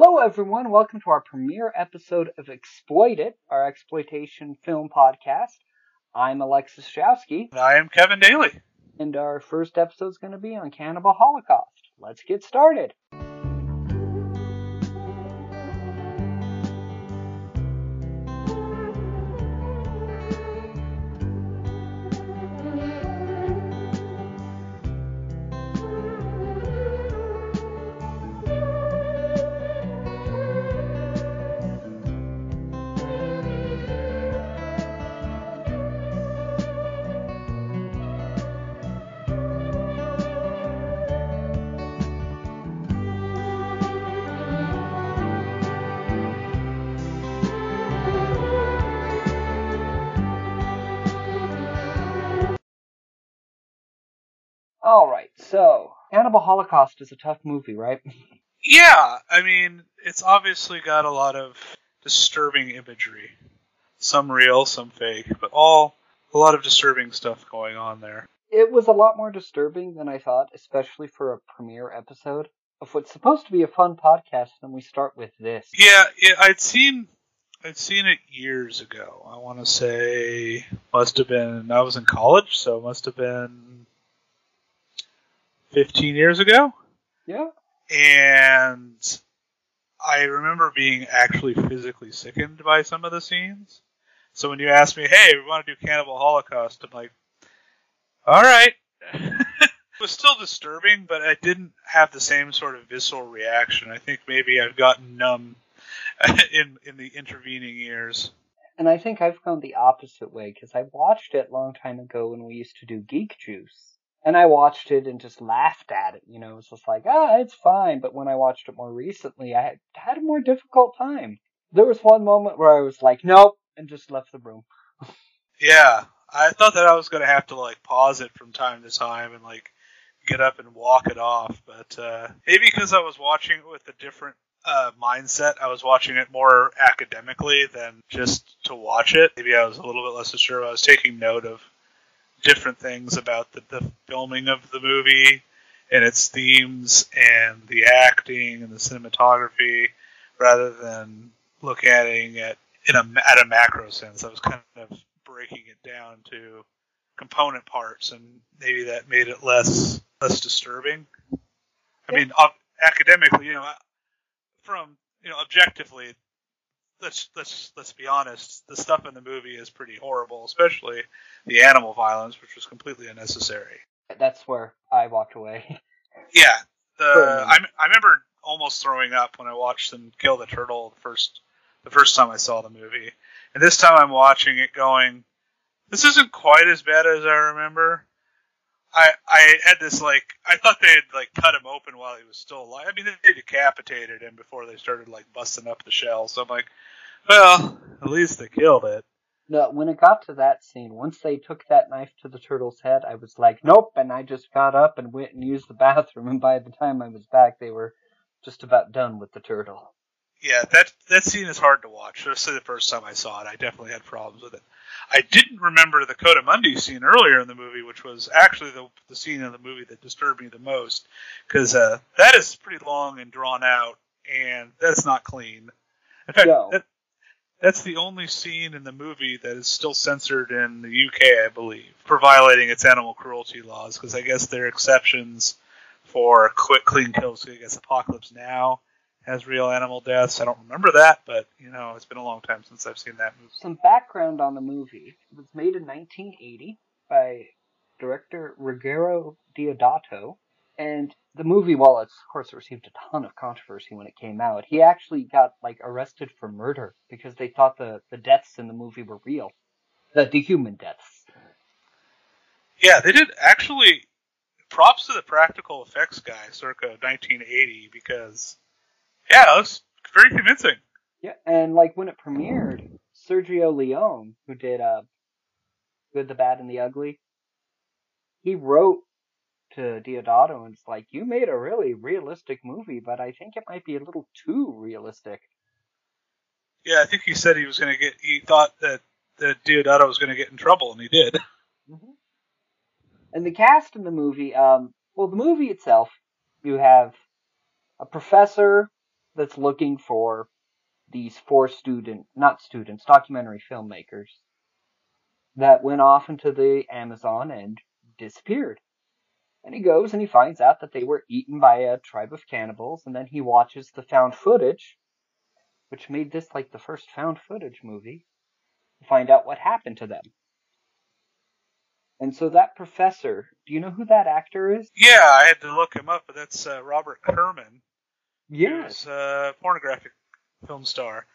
Hello, everyone. Welcome to our premiere episode of Exploited, our exploitation film podcast. I'm Alexis Showski, I am Kevin Daly. and our first episode is going to be on Cannibal Holocaust. Let's get started. Cannibal Holocaust is a tough movie, right? Yeah, I mean, it's obviously got a lot of disturbing imagery. Some real, some fake, but all a lot of disturbing stuff going on there. It was a lot more disturbing than I thought, especially for a premiere episode of what's supposed to be a fun podcast, and we start with this. Yeah, yeah, I'd seen I'd seen it years ago. I want to say must have been I was in college, so it must have been 15 years ago. Yeah? and I remember being actually physically sickened by some of the scenes. So when you asked me, "Hey, we want to do Cannibal Holocaust," I'm like, "All right." it was still disturbing, but I didn't have the same sort of visceral reaction. I think maybe I've gotten numb in in the intervening years. And I think I've gone the opposite way, because I watched it a long time ago when we used to do Geek Juice. And I watched it and just laughed at it, you know, it was just like, ah, it's fine. But when I watched it more recently, I had, a more difficult time. There was one moment where I was like, nope, and just left the room. Yeah, I thought that I was going to have to like pause it from time to time and like get up and walk it off, but uh, maybe because I was watching it with a different uh, mindset, I was watching it more academically than just to watch it. Maybe I was a little bit less sure. I was taking note of different things about the, the filming of the movie and its themes and the acting and the cinematography, rather than looking at it in a at a macro sense. I was kind of breaking it down to component parts, and maybe that made it less less disturbing. I mean, academically, you know, from you know, objectively, let's let's let's be honest. The stuff in the movie is pretty horrible, especially the animal violence, which was completely unnecessary. That's where I walked away. Yeah, the For a I, I remember almost throwing up when I watched them kill the turtle the first the first time I saw the movie, and this time I'm watching it going, this isn't quite as bad as I remember. I I had this like I thought they had like cut him open while he was still alive. I mean they decapitated him before they started like busting up the shell. So I'm like, well, at least they killed it. No, when it got to that scene, once they took that knife to the turtle's head, I was like, nope, and I just got up and went and used the bathroom, and by the time I was back, they were just about done with the turtle. Yeah, that that scene is hard to watch. Especially the first time I saw it, I definitely had problems with it. I didn't remember the Coatimundi scene earlier in the movie, which was actually the the scene in the movie that disturbed me the most, because uh, that is pretty long and drawn out, and that's not clean. In fact, No. that, that's the only scene in the movie that is still censored in the UK, I believe, for violating its animal cruelty laws. Because I guess there are exceptions for quick, clean kills. I guess Apocalypse Now has real animal deaths. I don't remember that, but you know, it's been a long time since I've seen that movie. Some background on the movie. It was made in 1980 by director Ruggero Deodato, and the movie, while it's of course received a ton of controversy when it came out, he actually got like arrested for murder because they thought the, the deaths in the movie were real. The, the human deaths. Yeah, they did actually. Props to the practical effects guy, circa 1980, because yeah, it was very convincing. Yeah, and like when it premiered, Sergio Leone, who did uh Good, the Bad, and the Ugly, he wrote to Deodato and it's like, You made a really realistic movie, but I think it might be a little too realistic. Yeah, I think he said he was going to get. He thought that that Deodato was going to get in trouble, and he did. hmm And the cast in the movie, um, well, the movie itself, you have a professor that's looking for these four student, not students, documentary filmmakers that went off into the Amazon and disappeared. And he goes and he finds out that they were eaten by a tribe of cannibals, and then he watches the found footage, which made this like the first found footage movie, to find out what happened to them. And so that professor, do you know who that actor is? Yeah, I had to look him up, but that's uh, Robert Kerman. Yes. A pornographic film star.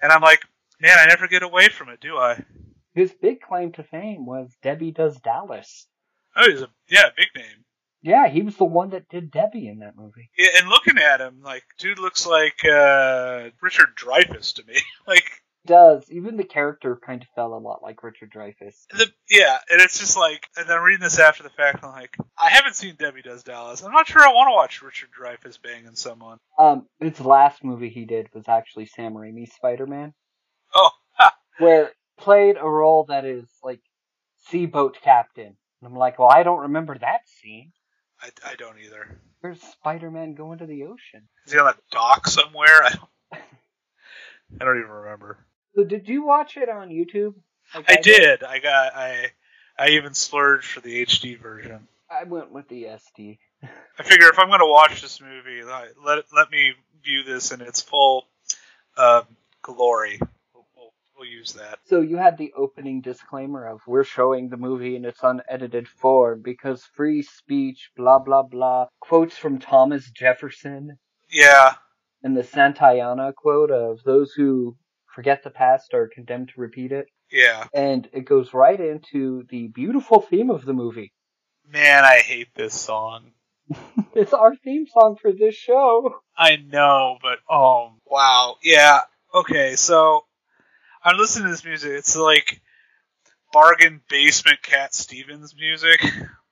And I'm like, man, I never get away from it, do I? His big claim to fame was Debbie Does Dallas. Oh, he's a yeah, big name. Yeah, he was the one that did Debbie in that movie. Yeah, and looking at him, like, dude looks like uh, Richard Dreyfuss to me. like, Does even the character kind of felt a lot like Richard Dreyfuss? the, yeah, and it's just like, and I'm reading this after the fact, and I'm like, I haven't seen Debbie Does Dallas. I'm not sure I want to watch Richard Dreyfuss banging someone. Um, his last movie he did was actually Sam Raimi's Spider-Man, Oh, ha, where played a role that is like sea boat captain. And I'm like, well, I don't remember that scene. I, I don't either. Where's Spider-Man going to the ocean? Is he on a dock somewhere? I don't. I don't even remember. So did you watch it on YouTube? Like I did. I got. I. I even splurged for the HD version. I went with the SD. I figure if I'm going to watch this movie, let let me view this in its full um, glory. We'll, we'll, we'll use that. So you had the opening disclaimer of we're showing the movie in its unedited form because free speech, blah blah blah. Quotes from Thomas Jefferson Yeah, and the Santayana quote of those who forget the past are condemned to repeat it. yeah. And it goes right into the beautiful theme of the movie. Man, I hate this song. It's our theme song for this show. I know, but oh wow, yeah. Okay, so I'm listening to this music. It's like bargain basement Cat Stevens music.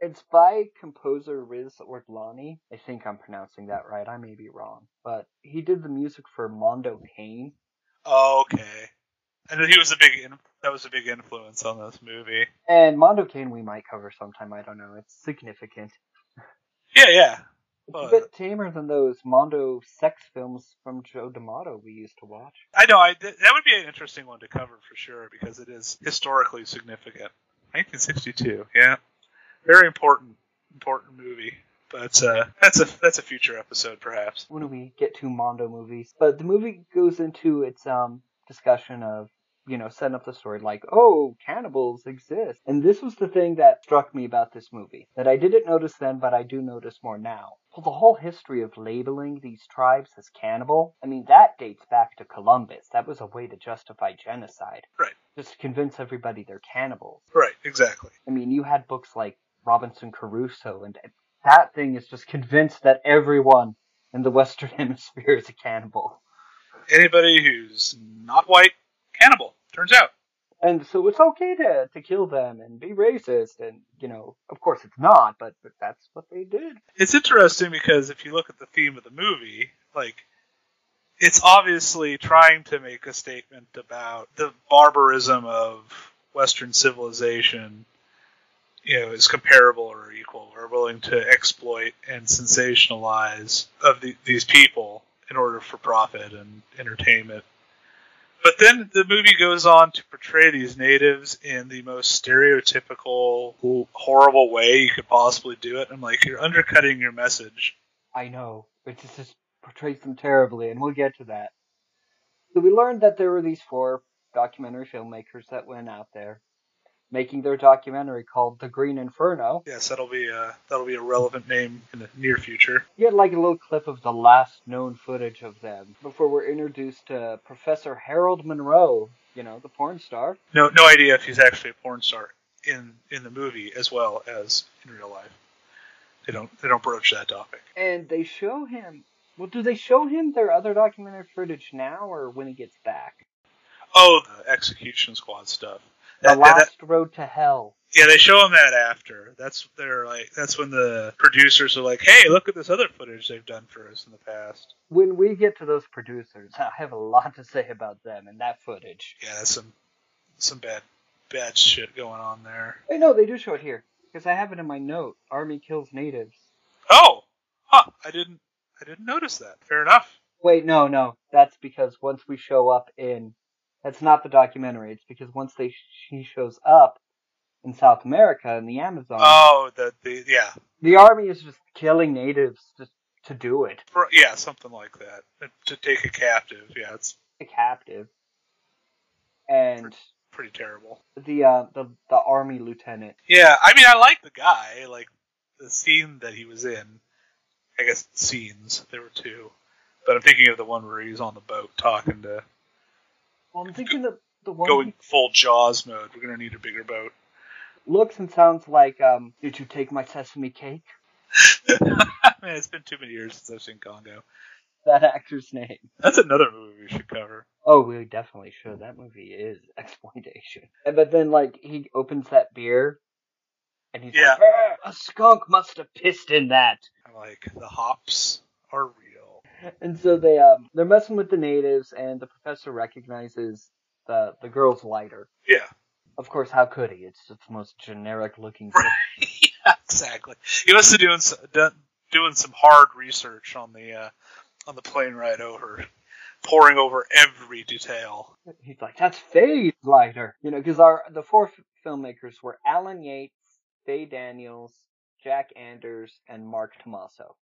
It's by composer Riz Ortolani. I think I'm pronouncing that right. I may be wrong. But he did the music for Mondo Cane. Oh, okay. And he was a big in- that was a big influence on this movie. And Mondo Cane we might cover sometime. I don't know. It's significant. Yeah, yeah. It's Uh, a bit tamer than those Mondo sex films from Joe D'Amato we used to watch. I know. I th- that would be an interesting one to cover for sure because it is historically significant. 1962. Yeah, very important, important movie. But uh, that's a that's a future episode, perhaps. when do we get to Mondo movies. But the movie goes into its um discussion of you know setting up the story like oh cannibals exist, and this was the thing that struck me about this movie that I didn't notice then, but I do notice more now. Well, the whole history of labeling these tribes as cannibal, I mean that dates back to Columbus. That was a way to justify genocide. Right. Just to convince everybody they're cannibals. Right. Exactly. I mean, you had books like Robinson Crusoe, and that thing is just convinced that everyone in the Western Hemisphere is a cannibal. Anybody who's not white, cannibal. Turns out. And so it's okay to, to kill them and be racist, and, you know, of course it's not, but, but that's what they did. It's interesting because if you look at the theme of the movie, like it's obviously trying to make a statement about the barbarism of Western civilization. You know, is comparable or equal. We're willing to exploit and sensationalize of the, these people in order for profit and entertainment. But then the movie goes on to portray these natives in the most stereotypical, horrible way you could possibly do it. I'm like, you're undercutting your message. I know, it just, just portrays them terribly, and we'll get to that. So we learned that there were these four documentary filmmakers that went out there making their documentary called The Green Inferno. Yes, that'll be a that'll be a relevant name in the near future. You get like a little clip of the last known footage of them before we're introduced to Professor Harold Monroe, you know, the porn star. No, no idea if he's actually a porn star in in the movie as well as in real life. They don't they don't broach that topic. And they show him. Well, do they show him their other documentary footage now or when he gets back? Oh, the execution squad stuff. The That- that- Last Road to Hell. yeah, they show him that after. That's they're like that's when the producers are like, "Hey, look at this other footage they've done for us in the past." When we get to those producers, I have a lot to say about them and that footage. Yeah, that's some some bad bad shit going on there. I know they do show it here because I have it in my note. Army kills natives. Oh, huh? I didn't I didn't notice that. Fair enough. Wait, no, no. That's because once we show up in, that's not the documentary. It's because once they she shows up in South America in the Amazon, Oh, the the yeah, the army is just killing natives just to do it, For- yeah, something like that. To take a captive, yeah, it's a captive. And pretty terrible. the uh the the army lieutenant, Yeah, I mean, I like the guy, like the scene that he was in. I guess scenes there were two, but I'm thinking of the one where he's on the boat talking to, well, I'm thinking that the one going full Jaws mode. We're gonna need a bigger boat. looks and sounds like um. Did you take my sesame cake? Man, it's been too many years since I've seen Congo. That actor's name. That's another movie we should cover. Oh, we definitely should. That movie is exploitation. And- But then, like, he opens that beer, and he's Yeah. like, "Ah, "A skunk must have pissed in that." I'm like, the hops are real. And so they um they're messing with the natives, and the professor recognizes the the girl's lighter. Yeah, Of course, how could he? It's just the most generic looking. Right. yeah, exactly. He must have doing s- done, doing some hard research on the uh, on the plane ride over, poring over every detail. He's like, "That's Faye's lighter," you know, because our the four f- filmmakers were Alan Yates, Faye Daniels, Jack Anders, and Mark Tomaso.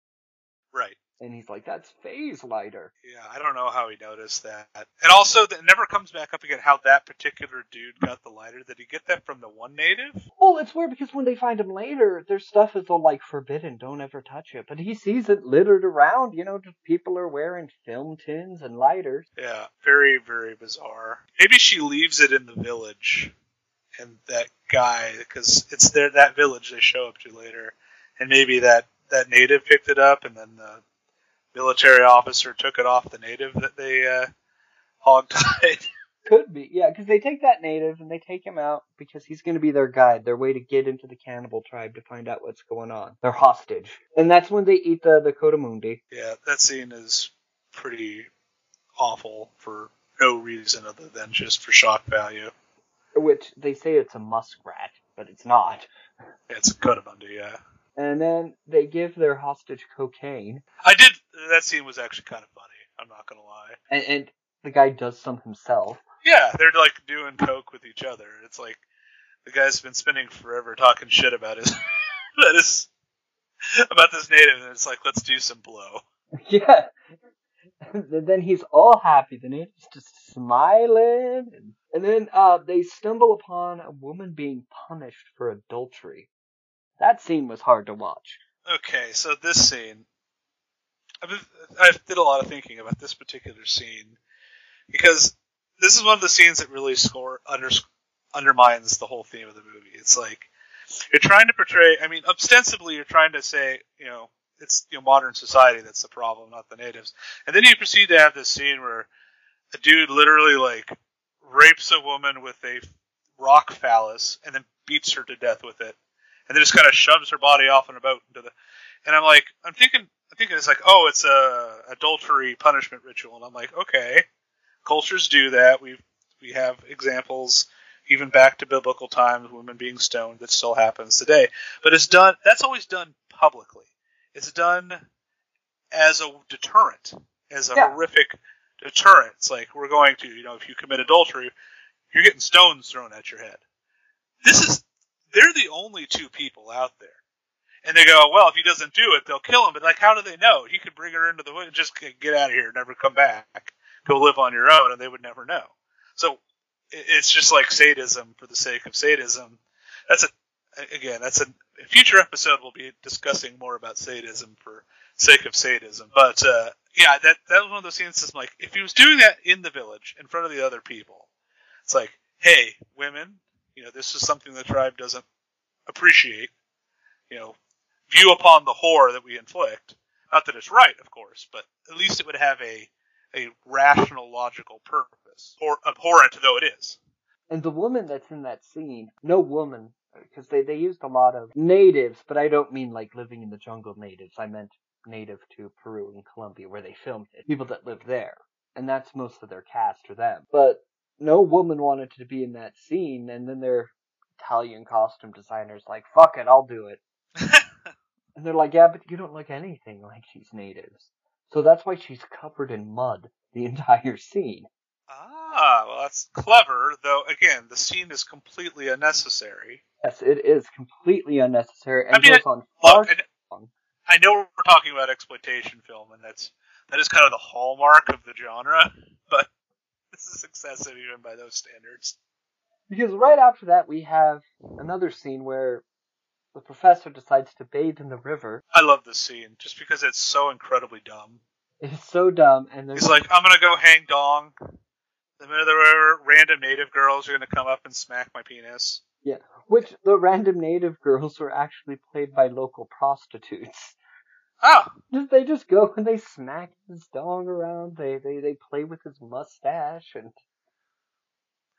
Right. And he's like, "That's Faye's lighter." Yeah, I don't know how he noticed that. And also, it never comes back up again how that particular dude got the lighter. Did he get that from the one native? Well, it's weird because when they find him later, their stuff is all like forbidden, don't ever touch it. But he sees it littered around, you know, people are wearing film tins and lighters. Yeah, very, very bizarre. Maybe she leaves it in the village, and that guy, because it's there that village they show up to later, and maybe that that native picked it up, and then the military officer took it off the native that they uh, hogtied. Could be, yeah, because they take that native and they take him out because he's going to be their guide, their way to get into the cannibal tribe to find out what's going on. They're hostage. And that's when they eat the, the Coatimundi. yeah, that scene is pretty awful for no reason other than just for shock value. Which they say it's a muskrat, but it's not. It's a Coatimundi, yeah. And then they give their hostage cocaine, I did. That scene was actually kind of funny. I'm not gonna lie. and, and the guy does some himself. Yeah, they're like doing coke with each other. It's like the guy's been spending forever talking shit about his about about this native, and it's like let's do some blow. Yeah. And then he's all happy. The native's just smiling. And, and then uh, they stumble upon a woman being punished for adultery. That scene was hard to watch. Okay, so this scene, I did a lot of thinking about this particular scene because this is one of the scenes that really score under, undermines the whole theme of the movie. It's like you're trying to portray. I mean, ostensibly you're trying to say, you know, it's you know modern society that's the problem, not the natives. And then you proceed to have this scene where a dude literally like rapes a woman with a rock phallus and then beats her to death with it, and then just kind of shoves her body off in a boat into the. And I'm like, I'm thinking, I'm thinking it's like, oh, it's a adultery punishment ritual, and I'm like, okay, cultures do that. We we have examples even back to biblical times, women being stoned. That still happens today, but it's done. That's always done publicly. It's done as a deterrent, as a Yeah. horrific deterrent. It's like we're going to, you know, if you commit adultery, you're getting stones thrown at your head. This is they're the only two people out there. And they go, well, if he doesn't do it, they'll kill him. But like, how do they know? He could bring her into the woods, and just get out of here, never come back, go live on your own, and they would never know. So it's just like sadism for the sake of sadism. That's a again, that's a, a future episode. We'll be discussing more about sadism for sake of sadism. But uh, yeah, that that was one of those scenes. That's like, if he was doing that in the village in front of the other people, it's like, hey, women, you know, this is something the tribe doesn't appreciate. You know, view upon the horror that we inflict. Not that it's right, of course, but at least it would have a a rational, logical purpose, or abhorrent though it is. And the woman that's in that scene, no woman, because they, they used a lot of natives, but I don't mean like living in the jungle natives. I meant native to Peru and Colombia where they filmed it. People that live there. And that's most of their cast for them. But no woman wanted to be in that scene, and then their Italian costume designers like, fuck it, I'll do it. And they're like, yeah, but you don't look anything like these natives. So that's why she's covered in mud the entire scene. Ah, well, that's clever, though, again, the scene is completely unnecessary. Yes, it is completely unnecessary and I mean, goes on far Look, long. I know we're talking about exploitation film, and that's that is kind of the hallmark of the genre, but this is excessive even by those standards. Because right after that, we have another scene where the professor decides to bathe in the river. I love this scene just because it's so incredibly dumb. It's so dumb, and He's like, I'm gonna go hang dong. The minute there were random native girls are gonna come up and smack my penis. Yeah, which the random native girls were actually played by local prostitutes. Oh, Just- They just go and they smack his dong around. They they they play with his mustache, and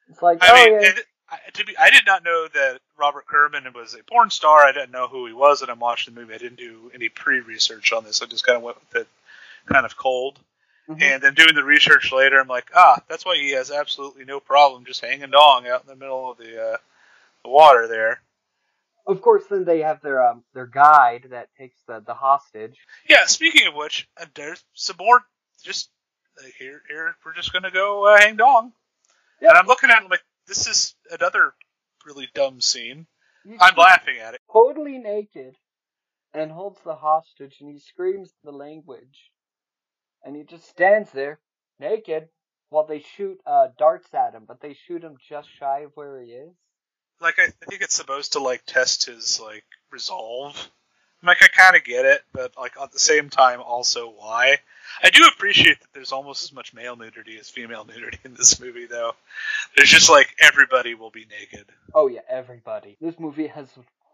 it's like, I oh mean, yeah, and, I, to be, I did not know that Robert Kerman was a porn star. I didn't know who he was, and I'm watching the movie. I didn't do any pre-research on this. I just kind of went with it, kind of cold. Mhm. And then doing the research later, I'm like, ah, that's why he has absolutely no problem just hanging dong out in the middle of the, uh, the water there. Of course. Then they have their um their guide that takes the the hostage. Yeah. Speaking of which, uh, there's some more. Just uh, here, here, we're just gonna go uh, hang dong. Yeah. And I'm looking at it like this is another really dumb scene. He's I'm laughing at it. totally naked and holds the hostage, and he screams the language, and he just stands there naked while they shoot uh darts at him, but they shoot him just shy of where he is. Like I, I think it's supposed to like test his like resolve. I'm like I kind of get it, but like at the same time, also why? I do appreciate that there's almost as much male nudity as female nudity in this movie, though. There's just like everybody will be naked. Oh yeah, everybody. This movie has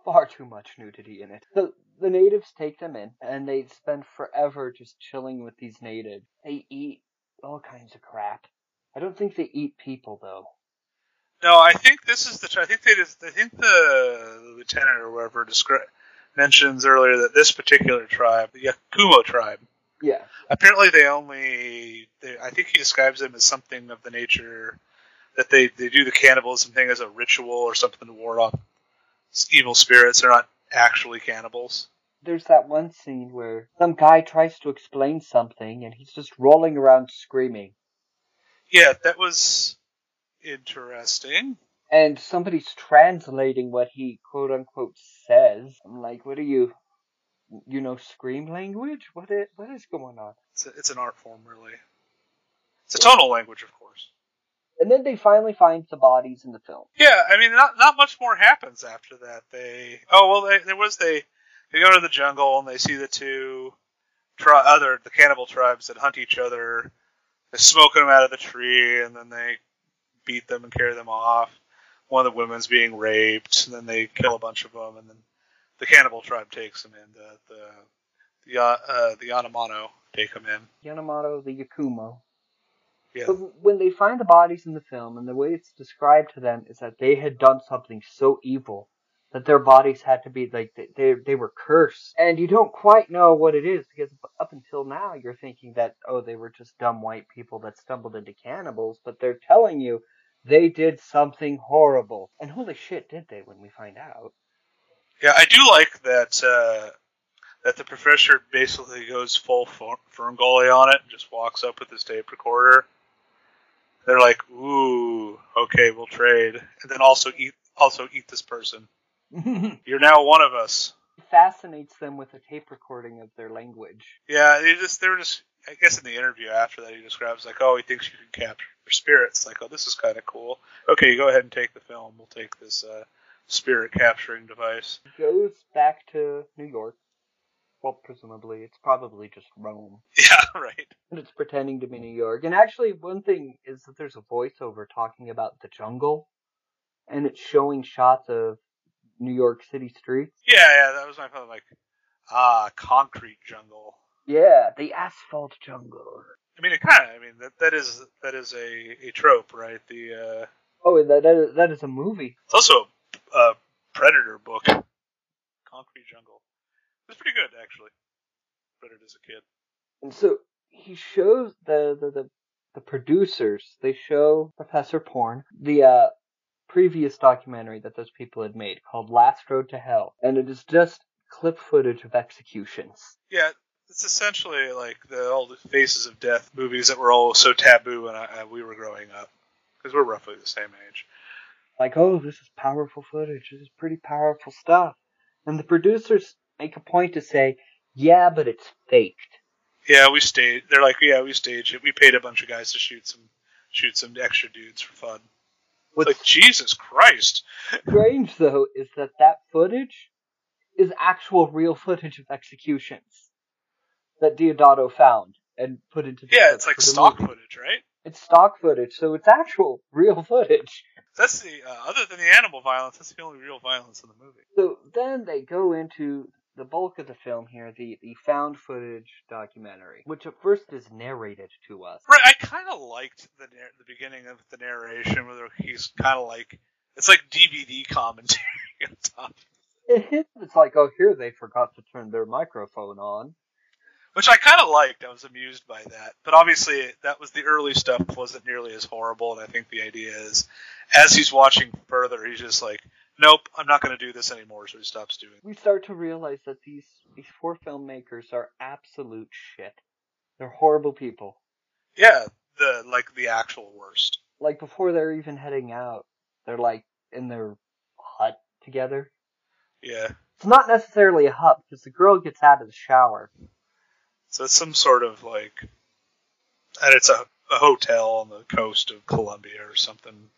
far too much nudity in it. The the natives take them in, and they spend forever just chilling with these natives. They eat all kinds of crap. I don't think they eat people though. No, I think this is the. I think they just. I think the lieutenant or whoever descri- mentions earlier that this particular tribe, the Yacumo tribe, Yeah. apparently they only. They, I think he describes them as something of the nature that they they do the cannibalism thing as a ritual or something to ward off evil spirits. They're not actually cannibals. There's that one scene where some guy tries to explain something, and he's just rolling around screaming. Yeah, that was interesting. And somebody's translating what he quote unquote says. I'm like, what are you? You know, scream language? What is, what is going on? It's, a, it's an art form, really. It's a tonal language, of course. And then they finally find the bodies in the film. Yeah, I mean, not not much more happens after that. They oh well, they, there was they they go to the jungle and they see the two tri- other the cannibal tribes that hunt each other. They smoke them out of the tree and then they beat them and carry them off. One of the women's being raped, and then they kill a bunch of them, and then the cannibal tribe takes them in. The the the uh, uh, the Yanamano take them in. Yamamoto, the Yacumo. Yeah. But when they find the bodies in the film, and the way it's described to them is that they had done something so evil that their bodies had to be like they they, were cursed, and you don't quite know what it is because up until now you're thinking that oh they were just dumb white people that stumbled into cannibals, but they're telling you they did something horrible, and holy shit, did they? When we find out, Yeah, I do like that uh, that the professor basically goes full Fer- Ferngully on it and just walks up with his tape recorder. They're like, "Ooh, okay, we'll trade," and then also eat also eat this person. You're now one of us. fascinates them with a tape recording of their language. Yeah, they just they were just. I guess in the interview after that, he describes like, "Oh, he thinks you can capture spirits." Like, "Oh, this is kind of cool." Okay, you go ahead and take the film. We'll take this uh, spirit capturing device. goes back to New York. Well, presumably, it's probably just Rome. Yeah, right. And it's pretending to be New York. And actually, one thing is that there's a voiceover talking about the jungle, and it's showing shots of New York City streets. Yeah, yeah, that was my feeling. Like, ah, concrete jungle. Yeah, the asphalt jungle. I mean, it kind of. I mean, that that is that is a, a trope, right? The uh, Oh, that that is, that is a movie. it's also a, a Predator book, Concrete Jungle. It was pretty good, actually. Predator as a kid. And so he shows the the the, the producers. They show Professor Porn the uh, previous documentary that those people had made called Last Road to Hell, and it is just clip footage of executions. Yeah, It's essentially like the old Faces of Death movies that were all so taboo when I, uh, we were growing up, because we're roughly the same age. Like, oh, this is powerful footage. This is pretty powerful stuff. And the producers make a point to say, yeah, but it's faked. Yeah, we stayed. They're like, yeah, we staged it. We paid a bunch of guys to shoot some, shoot some extra dudes for fun. What's like Jesus Christ. strange though is that that footage is actual real footage of executions that Deodato found and put into the movie. yeah, it's like stock movie. footage, right? It's stock footage, so it's actual real footage. That's the uh, other than the animal violence, that's the only real violence in the movie. So then they go into the bulk of the film here, the, the found footage documentary, which at first is narrated to us. Right, I kind of liked the the beginning of the narration, where he's kind of like it's like DVD commentary on top. It, it's like, oh, here they forgot to turn their microphone on. Which I kind of liked. I was amused by that. But obviously, that was the early stuff wasn't nearly as horrible. And I think the idea is, as he's watching further, he's just like, nope, I'm not going to do this anymore, so he stops doing. It. We start to realize that these these four filmmakers are absolute shit. They're horrible people. Yeah, the like the actual worst. Like before they're even heading out, they're like in their hut together. Yeah. It's not necessarily a hut because the girl gets out of the shower. So it's some sort of like, and it's a, a hotel on the coast of Colombia or something,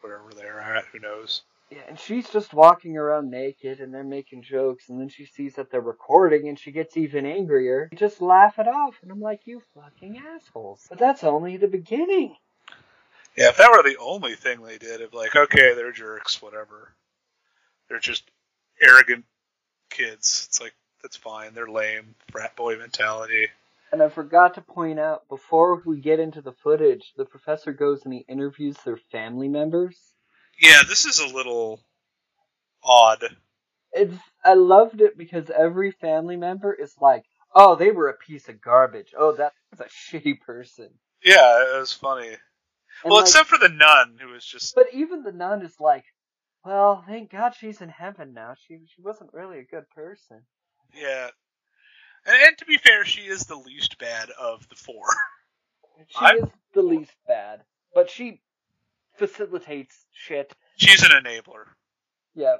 wherever they're at. Who knows? Yeah, and she's just walking around naked, and they're making jokes, and then she sees that they're recording, and she gets even angrier. They just laugh it off, and I'm like, you fucking assholes. But that's only the beginning. Yeah, if that were the only thing they did, of like, okay, they're jerks, whatever. They're just arrogant kids. It's like that's fine. They're lame, frat boy mentality. And I forgot to point out before we get into the footage, the professor goes and he interviews their family members yeah, this is a little odd. It's I loved it because every family member is like, "Oh, they were a piece of garbage. Oh, that's a shitty person." Yeah, it was funny. And well, like, except for the nun, who was just. But even the nun is like, "Well, thank God she's in heaven now. She she wasn't really a good person." Yeah, and, and to be fair, she is the least bad of the four. She I'm... is the least bad, but she facilitates shit. She's an enabler. Yep.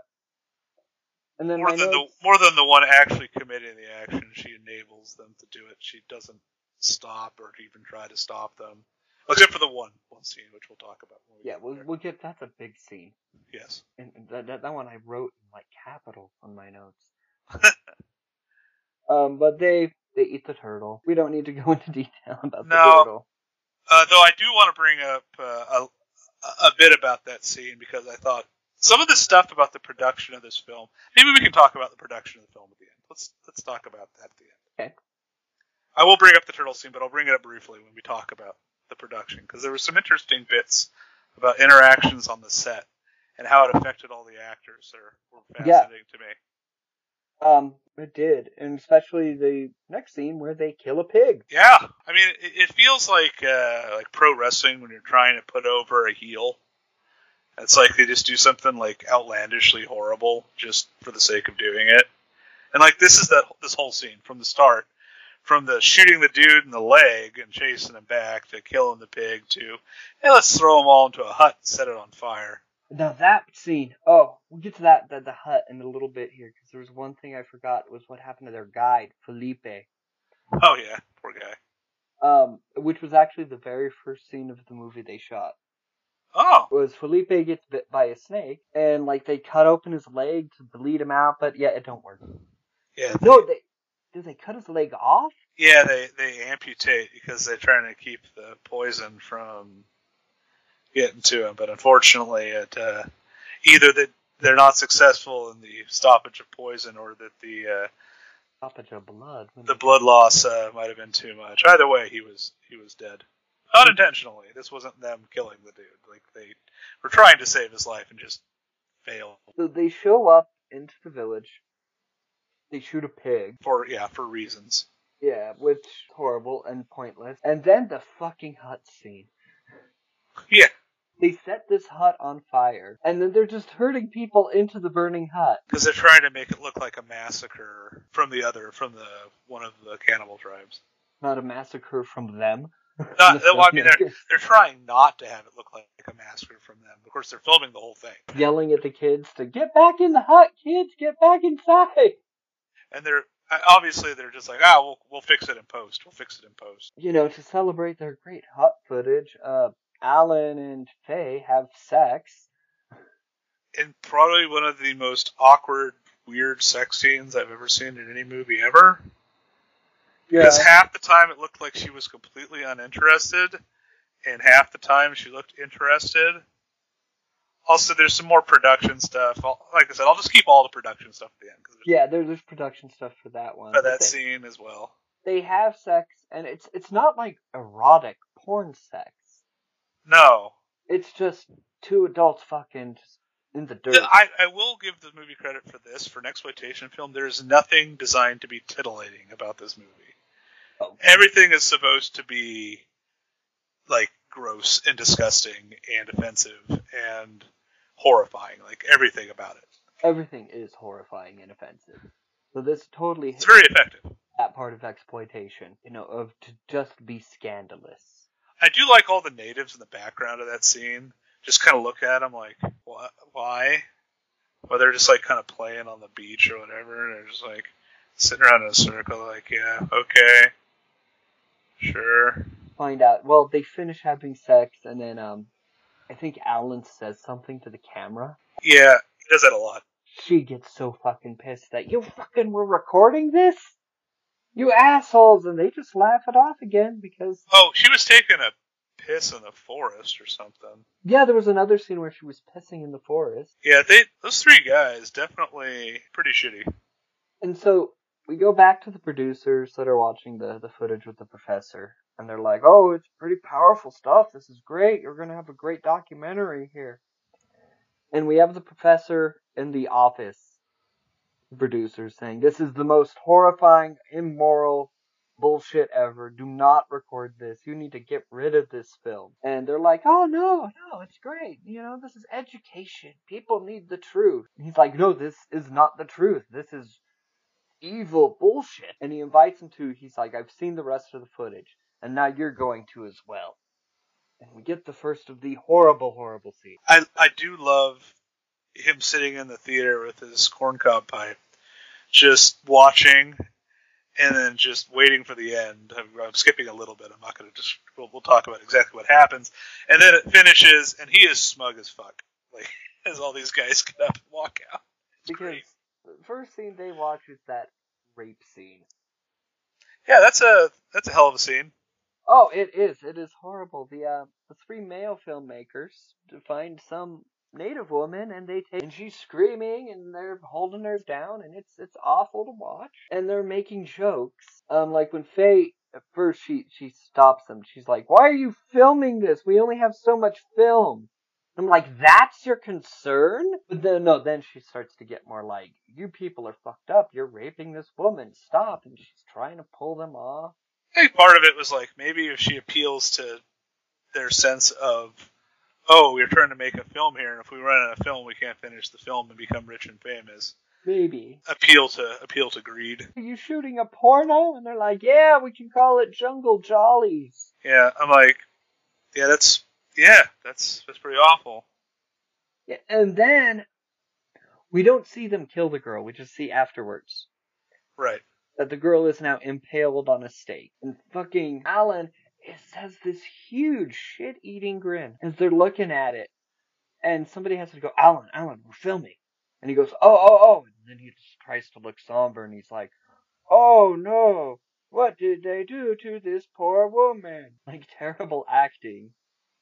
And then more than notes... the more than the one actually committing the action, she enables them to do it. She doesn't stop or even try to stop them, except for the one one scene, which we'll talk about. We yeah, we'll, we'll get that's a big scene. Yes. And that, that that one I wrote in like capitals on my notes. um, but they they eat the turtle. We don't need to go into detail about no. the turtle. Uh, though I do want to bring up uh, a bit about that scene because I thought some of the stuff about the production of this film. Maybe we can talk about the production of the film at the end. Let's let's talk about that at the end. Okay. I will bring up the turtle scene, but I'll bring it up briefly when we talk about the production because there were some interesting bits about interactions on the set and how it affected all the actors. Are were fascinating yeah. to me. Um, it did, and especially the next scene where they kill a pig. Yeah, I mean, it, it feels like uh, like pro wrestling when you're trying to put over a heel. It's like they just do something like outlandishly horrible just for the sake of doing it. And like this is that this whole scene from the start, from the shooting the dude in the leg and chasing him back to killing the pig to, hey, let's throw them all into a hut and set it on fire. Now that scene. Oh, we'll get to that the, the hut in a little bit here because there was one thing I forgot was what happened to their guide Felipe. Oh yeah, poor guy. Um, which was actually the very first scene of the movie they shot. Oh. Was Felipe gets bit by a snake and like they cut open his leg to bleed him out, but yeah, it don't work. Yeah. They, no, they did they cut his leg off? Yeah, they they amputate because they're trying to keep the poison from getting to him, but unfortunately, it uh, either that they're not successful in the stoppage of poison, or that the uh, stoppage of blood, the blood loss uh, might have been too much. Either way, he was he was dead, not intentionally. This wasn't them killing the dude. Like they were trying to save his life and just failed. So they show up into the village. They shoot a pig for yeah for reasons. Yeah, which horrible and pointless. And then the fucking hut scene. Yeah. They set this hut on fire, and then they're just herding people into the burning hut. Because they're trying to make it look like a massacre from the other, from the one of the cannibal tribes. Not a massacre from them. Not, well, I mean, they're, they're trying not to have it look like a massacre from them. Of course, they're filming the whole thing. Yelling at the kids to get back in the hut, kids, get back inside. And they're obviously they're just like, ah, we'll we'll fix it in post. We'll fix it in post. You know, to celebrate their great hut footage, uh, Alan and Faye have sex. And probably one of the most awkward, weird sex scenes I've ever seen in any movie ever. Yeah. Because half the time it looked like she was completely uninterested, and half the time she looked interested. Also, there's some more production stuff. I'll, like I said, I'll just keep all the production stuff at the end. Cause there's Yeah, there, there's production stuff for that one. for that they, scene as well. they have sex, and it's it's not like erotic porn sex. No, It's just two adults fucking in the dirt. I, I will give the movie credit for this. For an exploitation film, there's nothing designed to be titillating about this movie. Oh. Everything is supposed to be like gross and disgusting and offensive and horrifying. Like everything about it. Everything is horrifying and offensive. So this totally It's very effective. that part of exploitation, you know, of to just be scandalous. I do like all the natives in the background of that scene. Just kind of look at them like, what? Why? Or they're just like kind of playing on the beach or whatever. And they're just like sitting around in a circle, like, yeah, okay, sure. Find out. Well, they finish having sex, and then um, I think Alan says something to the camera. Yeah, he does that a lot. She gets so fucking pissed that you fucking were recording this, you assholes, and they just laugh it off again because Oh, she was taking a piss in the forest or something. yeah, there was another scene where she was pissing in the forest, Yeah, they those three guys definitely pretty shitty. and so we go back to the producers that are watching the the footage with the professor, and they're like, "Oh, it's pretty powerful stuff. This is great. You're gonna have a great documentary here." And we have the professor in the office, producers saying, "This is the most horrifying, immoral." Bullshit ever. Do not record this. You need to get rid of this film. And they're like, oh no, no, it's great. You know, this is education. People need the truth. And he's like, no, this is not the truth. This is evil bullshit. And he invites him to, he's like, I've seen the rest of the footage, and now you're going to as well. And we get the first of the horrible, horrible scenes. I I do love him sitting in the theater with his corncob pipe, just watching, and then just waiting for the end. I'm, I'm skipping a little bit. I'm not going to just. We'll, we'll talk about exactly what happens, and then it finishes, and he is smug as fuck. Like as all these guys get up and walk out. It's Because great. the first scene they watch is that rape scene. Yeah, that's a that's a hell of a scene. Oh, it is. It is horrible. The uh, the three male filmmakers find some native woman and they take and she's screaming and they're holding her down and it's it's awful to watch. And they're making jokes. Um like when Faye at first she she stops them. She's like, "Why are you filming this? We only have so much film." I'm like, "That's your concern?" But then no, then she starts to get more like, "You people are fucked up. You're raping this woman. Stop." And she's trying to pull them off. I think part of it was like maybe if she appeals to their sense of, oh, we're trying to make a film here, and if we run out of film, we can't finish the film and become rich and famous. Maybe. Appeal to appeal to greed. Are you shooting a porno? And they're like, yeah, we can call it Jungle Jollies. Yeah, I'm like, yeah, that's yeah, that's that's pretty awful. Yeah, and then we don't see them kill the girl. We just see afterwards Right. that the girl is now impaled on a stake. And fucking Alan is, has this huge shit-eating grin as they're looking at it. And somebody has to go, Alan, Alan, we're filming. And he goes, oh, oh, oh. And then he just tries to look somber and he's like, oh no, what did they do to this poor woman? Like terrible acting.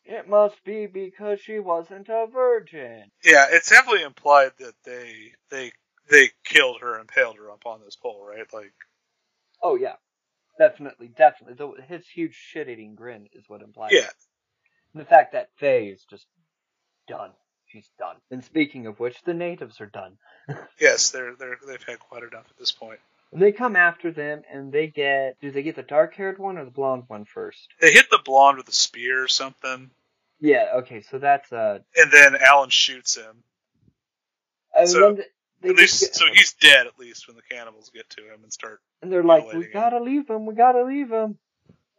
It must be because she wasn't a virgin. Yeah, it's definitely implied that they they they killed her, and impaled her up on this pole, right? Like, Oh yeah, definitely, definitely. The, his huge shit-eating grin is what implies. yeah, And the fact that Faye is just done. She's done. And speaking of which, the natives are done. yes, they're they're they've had quite enough at this point. And they come after them, and they get. Do they get the dark-haired one or the blonde one first? They hit the blonde with a spear or something. Yeah. Okay. So that's uh. and then Alan shoots him. So, then th- they At least, get- so he's dead at least when the cannibals get to him and start. and they're like, "We him." gotta leave him. We gotta leave him,"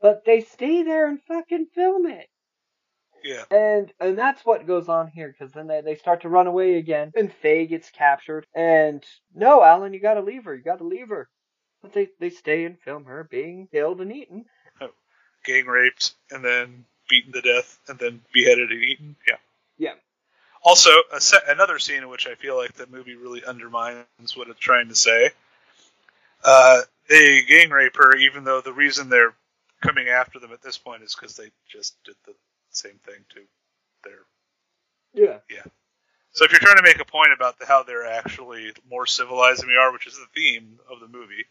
but they stay there and fucking film it. Yeah, And and that's what goes on here because then they, they start to run away again and Faye gets captured and no Alan you gotta leave her you gotta leave her but they they stay and film her being killed and eaten oh, gang raped and then beaten to death and then beheaded and eaten. Yeah. Yeah. Also, a se- another scene in which I feel like the movie really undermines what it's trying to say. Uh, they gang rape her, even though the reason they're coming after them at this point is because they just did the same thing to their Yeah. yeah So if you're trying to make a point about the, how they're actually more civilized than we are, which is the theme of the movie,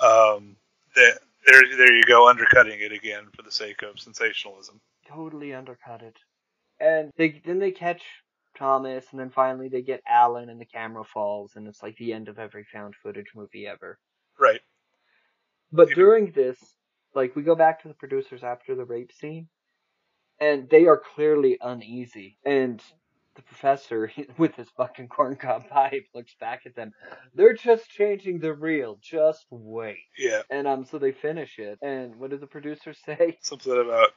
um, that there there you go, undercutting it again for the sake of sensationalism. totally undercut it and they then they catch Thomas and then finally they get Alan and the camera falls and it's like the end of every found footage movie ever Right. But during this, like we go back to the producers after the rape scene, and they are clearly uneasy. And the professor, with his fucking corncob pipe, looks back at them. They're just changing the reel. Just wait. Yeah. And um, so they finish it. And what did the producer say? Something about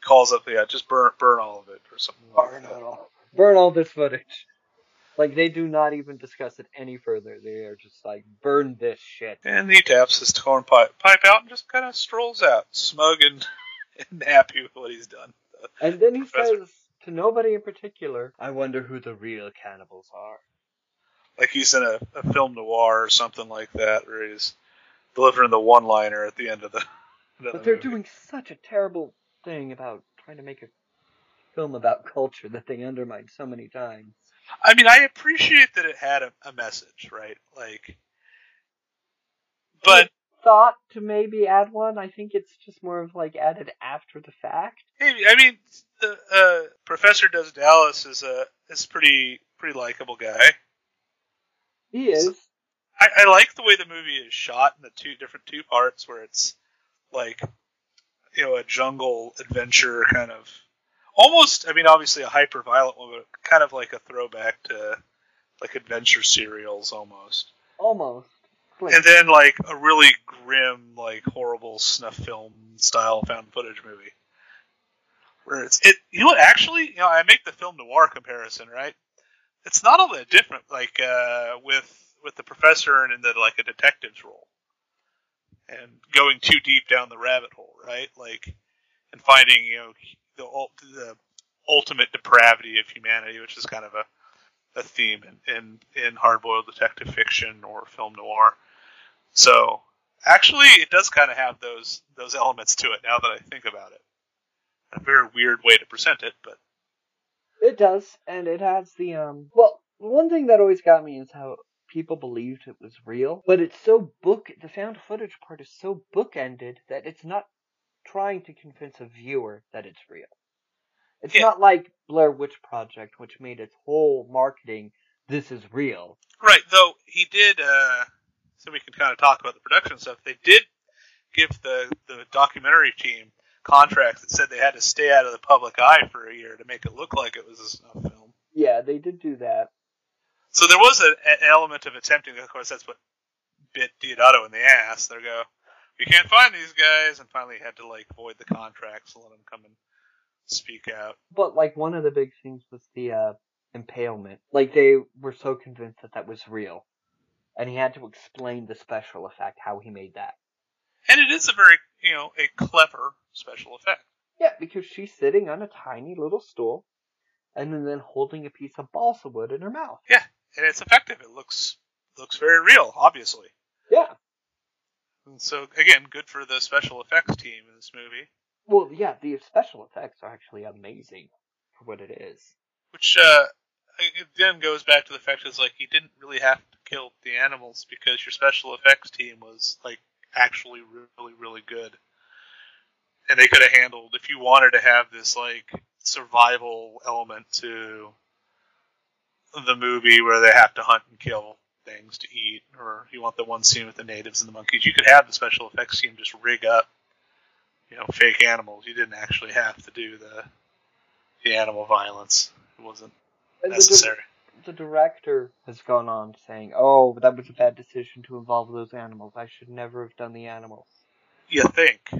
calls up. Yeah, just burn burn all of it or something. Burn like it all. Burn all this footage. Like they do not even discuss it any further. They are just like, burn this shit. And he taps his torn pipe, pipe out and just kind of strolls out, smug and, and happy with what he's done. And then he Professor. says to nobody in particular, I wonder who the real cannibals are. Like he's in a, a film noir or something like that, where he's delivering the one-liner at the end of the. But they're movie. doing such a terrible thing about trying to make a film about culture that they undermined so many times. I mean, I appreciate that it had a, a message, right? Like, but Thought to maybe add one. I think it's just more of like added after the fact. maybe I mean, the uh, Professor Does Dallas is a is pretty pretty likable guy. He is. I, I like the way the movie is shot in the two different two parts, where it's like you know a jungle adventure kind of almost. I mean, obviously a hyper violent one, but kind of like a throwback to like adventure serials almost. Almost. Like, and then like a really grim, like horrible snuff film style found footage movie, where it's it. You know what? Actually, you know, I make the film noir comparison, right? It's not all that different, like uh, with with the professor and in the like a detective's role, and going too deep down the rabbit hole, right? Like, and finding you know the the ultimate depravity of humanity, which is kind of a a theme in, in, in hard-boiled detective fiction or film noir. So actually, it does kind of have those those elements to it. Now that I think about it, a very weird way to present it, but It does, and it has the um. Well, one thing that always got me is how people believed it was real, but it's so book. The found footage part is so bookended that it's not trying to convince a viewer that it's real. It's Yeah. not like Blair Witch Project, which made its whole marketing "this is real." right. Though he did, uh, so we can kind of talk about the production stuff. They did give the the documentary team contracts that said they had to stay out of the public eye for a year to make it look like it was a snuff film. Yeah, they did do that. So there was a, an element of attempting. Of course, that's what bit Deodato in the ass. They go, "We can't find these guys," and finally had to like void the contracts and let them come and speak out. But like one of the big things was the uh, impalement. Like they were so convinced that that was real, and he had to explain the special effect how he made that. And it is a very, you know, a clever special effect. Yeah, because she's sitting on a tiny little stool, and then, then holding a piece of balsa wood in her mouth. Yeah, and it's effective. It looks looks very real, obviously. Yeah. And so again, good for the special effects team in this movie, Well, yeah, the special effects are actually amazing for what it is. which uh, it then goes back to the fact is like you didn't really have to kill the animals because your special effects team was like actually really really good, and they could have handled if you wanted to have this like survival element to the movie where they have to hunt and kill things to eat, or you want the one scene with the natives and the monkeys, you could have the special effects team just rig up, you know, fake animals. You didn't actually have to do the the animal violence. It wasn't the, necessary. di- the director has gone on saying, "Oh, that was a bad decision to involve those animals. I should never have done the animals." You think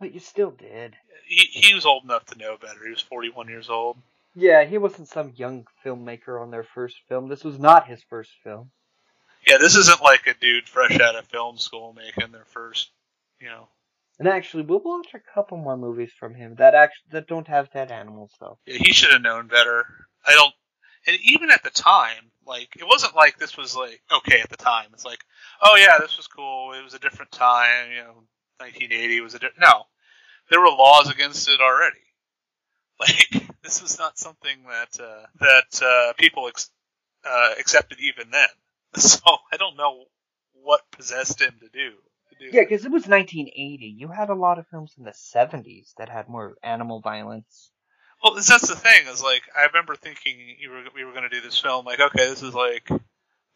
But you still did. he he was old enough to know better. He was 41 years old. Yeah, he wasn't some young filmmaker on their first film. This was not his first film. Yeah, this isn't like a dude fresh out of film school making their first, you know. And actually, we'll watch a couple more movies from him that actually that don't have dead animals though. Yeah, he should have known better. I don't. And even at the time, like it wasn't like this was like okay at the time. It's like, oh yeah, this was cool. It was a different time. You know, 1980 was a di- no. There were laws against it already. Like this was not something that uh, that uh, people ex- uh, accepted even then. So I don't know what possessed him to do. To do Yeah, because it was 1980. You had a lot of films in the 70s that had more animal violence. Well, that's the thing. Is like I remember thinking you were we were going to do this film. Like, okay, this is like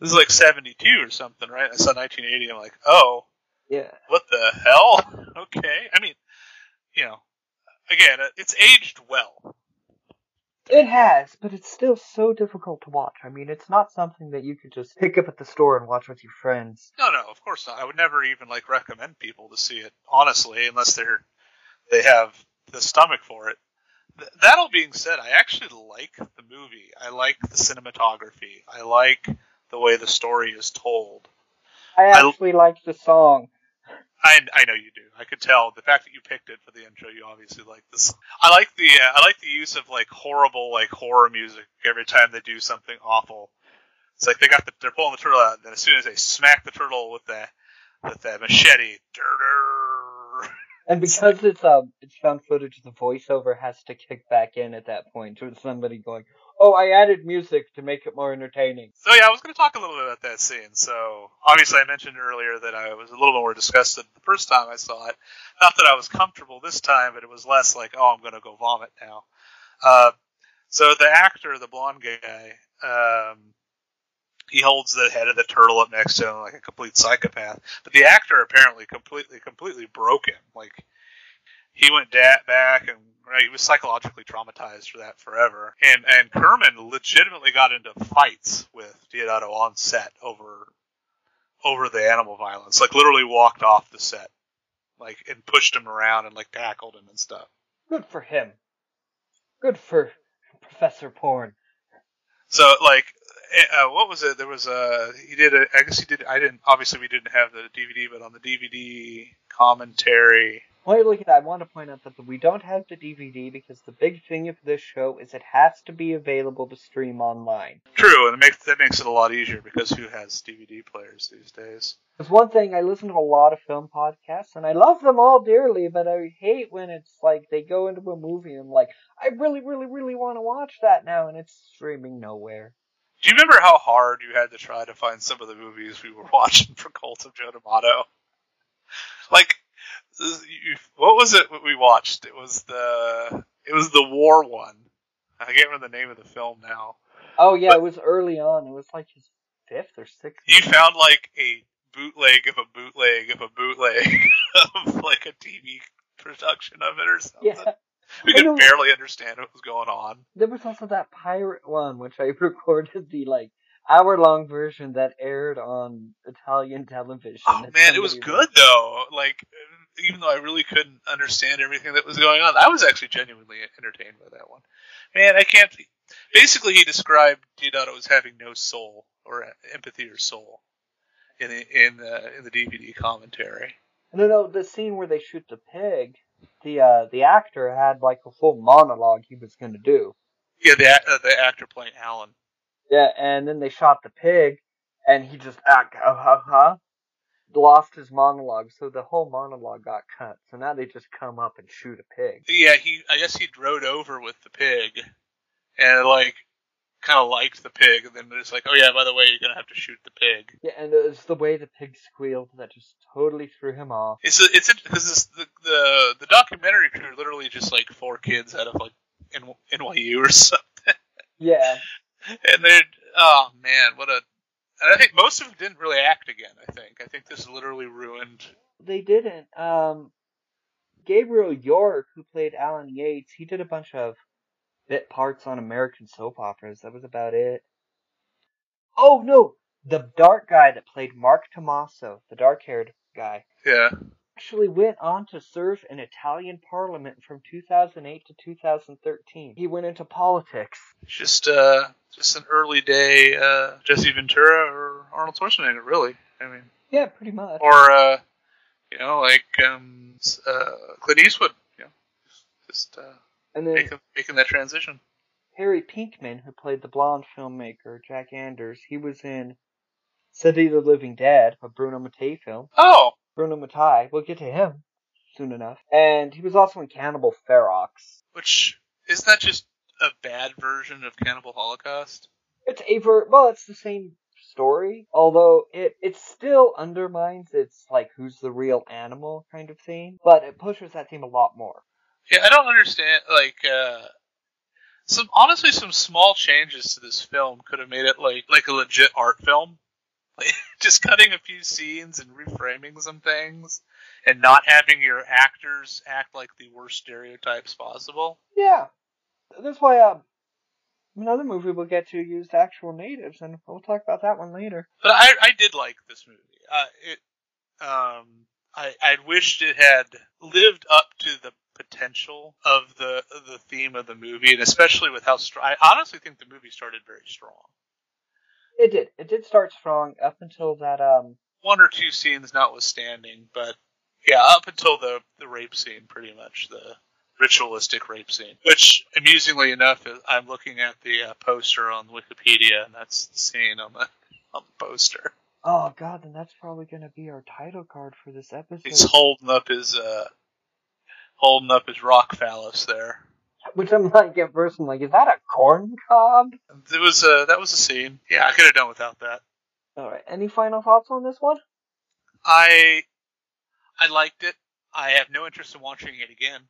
this is like '72 or something, right? I saw 1980. I'm like, oh, Yeah. what the hell? Okay, I mean, you know, again, it's aged well. It has, but it's still so difficult to watch. I mean, it's not something that you could just pick up at the store and watch with your friends. No, no, of course not. I would never even like recommend people to see it, honestly, unless they're they have the stomach for it. Th- that all being said, I actually like the movie. I like the cinematography. I like the way the story is told. I I- actually like the song. I, I know you do. I could tell the fact that you picked it for the intro. You obviously like this. I like the uh, I like the use of like horrible like horror music every time they do something awful. It's like they got the they're pulling the turtle out, and as soon as they smack the turtle with the with that machete. And because it's um it's found footage, the voiceover has to kick back in at that point with somebody going, "Oh, I added music to make it more entertaining." So yeah, I was going to talk a little bit about that scene. So obviously, I mentioned earlier that I was a little more disgusted the first time I saw it. Not that I was comfortable this time, but it was less like, oh, I'm going to go vomit now. Uh, so the actor, the blonde guy, um, he holds the head of the turtle up next to him like a complete psychopath. But the actor apparently completely, completely broke him. Like he went back and right, he was psychologically traumatized for that forever. And and Kerman legitimately got into fights with Deodato on set over over the animal violence. Like literally walked off the set, like and pushed him around and like tackled him and stuff. Good for him. Good for Professor Porn. So like, uh, what was it? There was a he did a. I guess he did. I didn't. Obviously, we didn't have the DVD, but on the DVD commentary, Wait, look at that. I want to point out that we don't have the DVD because the big thing of this show is it has to be available to stream online. true, and it makes that makes it a lot easier because who has DVD players these days? There's one thing, I listen to a lot of film podcasts, and I love them all dearly, but I hate when it's like they go into a movie and I'm like, I really, really, really want to watch that now, and it's streaming nowhere. Do you remember how hard you had to try to find some of the movies we were watching for Cult of Joe D'Amato? Like, what was it we watched? It was the it was the war one. I can't remember the name of the film now. Oh yeah, it was early on. It was like his fifth or sixth. You found like a bootleg of a bootleg of a bootleg of like a TV production of it or something. Yeah. We could barely understand what was going on. There was also that pirate one, which I recorded the like hour long version that aired on Italian television. Oh man, it was good though. Like, even though I really couldn't understand everything that was going on, I was actually genuinely entertained by that one. Man, I can't. Basically, he described Deodato as having no soul or empathy or soul in the in the in the DVD commentary. No, no, the scene where they shoot the pig, the uh, the actor had like a full monologue he was going to do. Yeah, the uh, the actor playing Alan. Yeah, and then they shot the pig, and he just ha ha ha, lost his monologue, so the whole monologue got cut. So now they just come up and shoot a pig. Yeah, he. I guess he rode over with the pig, and like kind of liked the pig, and then it's like, oh yeah, by the way, you're gonna have to shoot the pig. Yeah, and it was the way the pig squealed that just totally threw him off. It's a, it's because the, the the documentary crew are literally just like four kids out of like N- NYU or something, Yeah, and they're oh man, what a. And I think most of them didn't really act again. I think I think this literally ruined. they didn't. Um, Gabriel Yorke, who played Alan Yates, he did a bunch of bit parts on American soap operas. That was about it. Oh no, the dark guy that played Mark Tomaso, the dark-haired guy, Yeah. Actually went on to serve in Italian Parliament from 2008 to 2013. He went into politics. Just uh, just an early day uh, Jesse Ventura or Arnold Schwarzenegger, really. I mean, Yeah, pretty much. or uh, you know, like um, uh, Clint Eastwood. You know, just uh, And then making making that transition. Harry Pinkman, who played the blonde filmmaker Jack Anders, he was in City of the Living Dead, a Bruno Mattei film. Oh, Bruno Mattei, we'll get to him soon enough. And he was also in Cannibal Ferox. which isn't that just a bad version of Cannibal Holocaust? It's a ver- well, it's the same story, although it it still undermines its like who's the real animal kind of theme, but it pushes that theme a lot more. Yeah, I don't understand. Like, uh, some honestly, some small changes to this film could have made it like like a legit art film. Like, just cutting a few scenes and reframing some things, and not having your actors act like the worst stereotypes possible. Yeah, that's why uh, another movie we'll get to used actual natives, and we'll talk about that one later. But I, I did like this movie. Uh, it, um, I, I wished it had lived up to the potential of the the theme of the movie, and especially with how strong. I honestly think the movie started very strong. It did. It did start strong up until that um one or two scenes notwithstanding, but yeah, up until the the rape scene, pretty much the ritualistic rape scene. Which, amusingly enough, I'm looking at the uh, poster on Wikipedia, and that's the scene on the on the poster. Oh god, then that's probably gonna be our title card for this episode. He's holding up his uh holding up his rock phallus there. Which I'm like at first I'm like, is that a corn cob? It was a that was a scene. Yeah, I could have done without that. Alright, any final thoughts on this one? I I liked it. I have no interest in watching it again.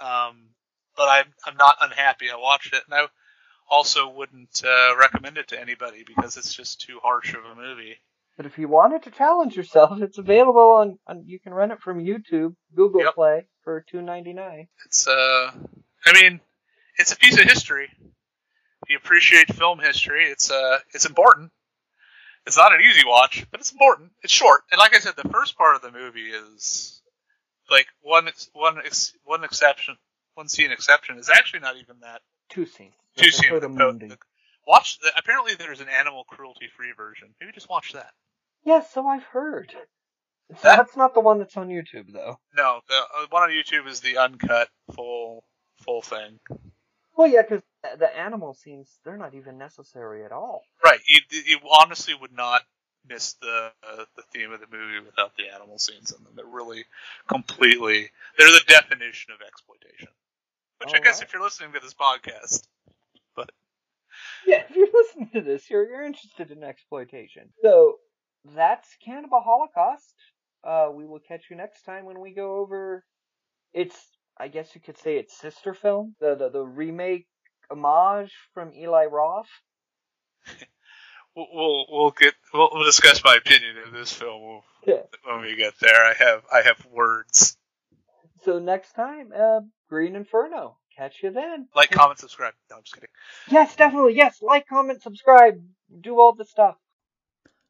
Um, but I'm I'm not unhappy. I watched it, and I also wouldn't uh, recommend it to anybody because it's just too harsh of a movie. But if you wanted to challenge yourself, it's available on, on you can rent it from YouTube, Google Yep. Play for two ninety nine. It's uh, I mean, it's a piece of history. If you appreciate film history, it's uh, it's important. It's not an easy watch, but it's important. It's short, and like I said, the first part of the movie is like one one one exception, one scene exception is actually not even that Two scenes. Two scenes. The, the- watch. The, apparently, there's an animal cruelty free version. Maybe just watch that. Yes, so I've heard. So That- that's not the one that's on YouTube though. No, the uh, one on YouTube is the uncut full full thing. Well, yeah, because the animal scenes they're not even necessary at all. Right. You, you honestly would not miss the uh, the theme of the movie without the animal scenes in them. They're really completely. They're the definition of exploitation. Which I guess Alright. if you're listening to this podcast, but Yeah, if you're listening to this, you're you're interested in exploitation. So that's Cannibal Holocaust. Uh, we will catch you next time when we go over its. I guess you could say its sister film, the the, the remake homage from Eli Roth. we'll we'll, get we'll, we'll discuss my opinion of this film Yeah. when we get there. I have I have words. So next time, uh, Green Inferno. Catch you then. Like, comment, subscribe. No, I'm just kidding. Yes, definitely. Yes, like, comment, subscribe, do all the stuff.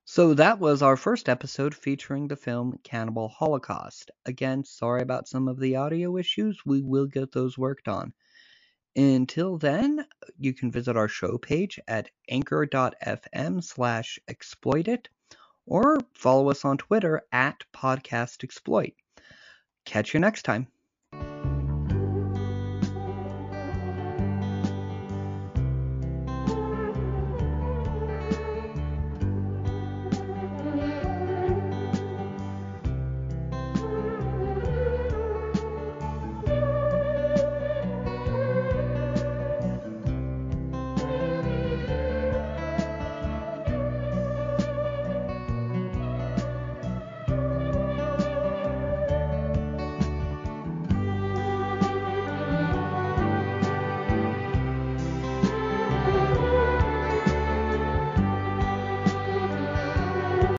So that was our first episode featuring the film Cannibal Holocaust. Again, sorry about some of the audio issues. We will get those worked on. Until then, you can visit our show page at anchor.fm slash exploited or follow us on Twitter at podcastexploit. Catch you next time.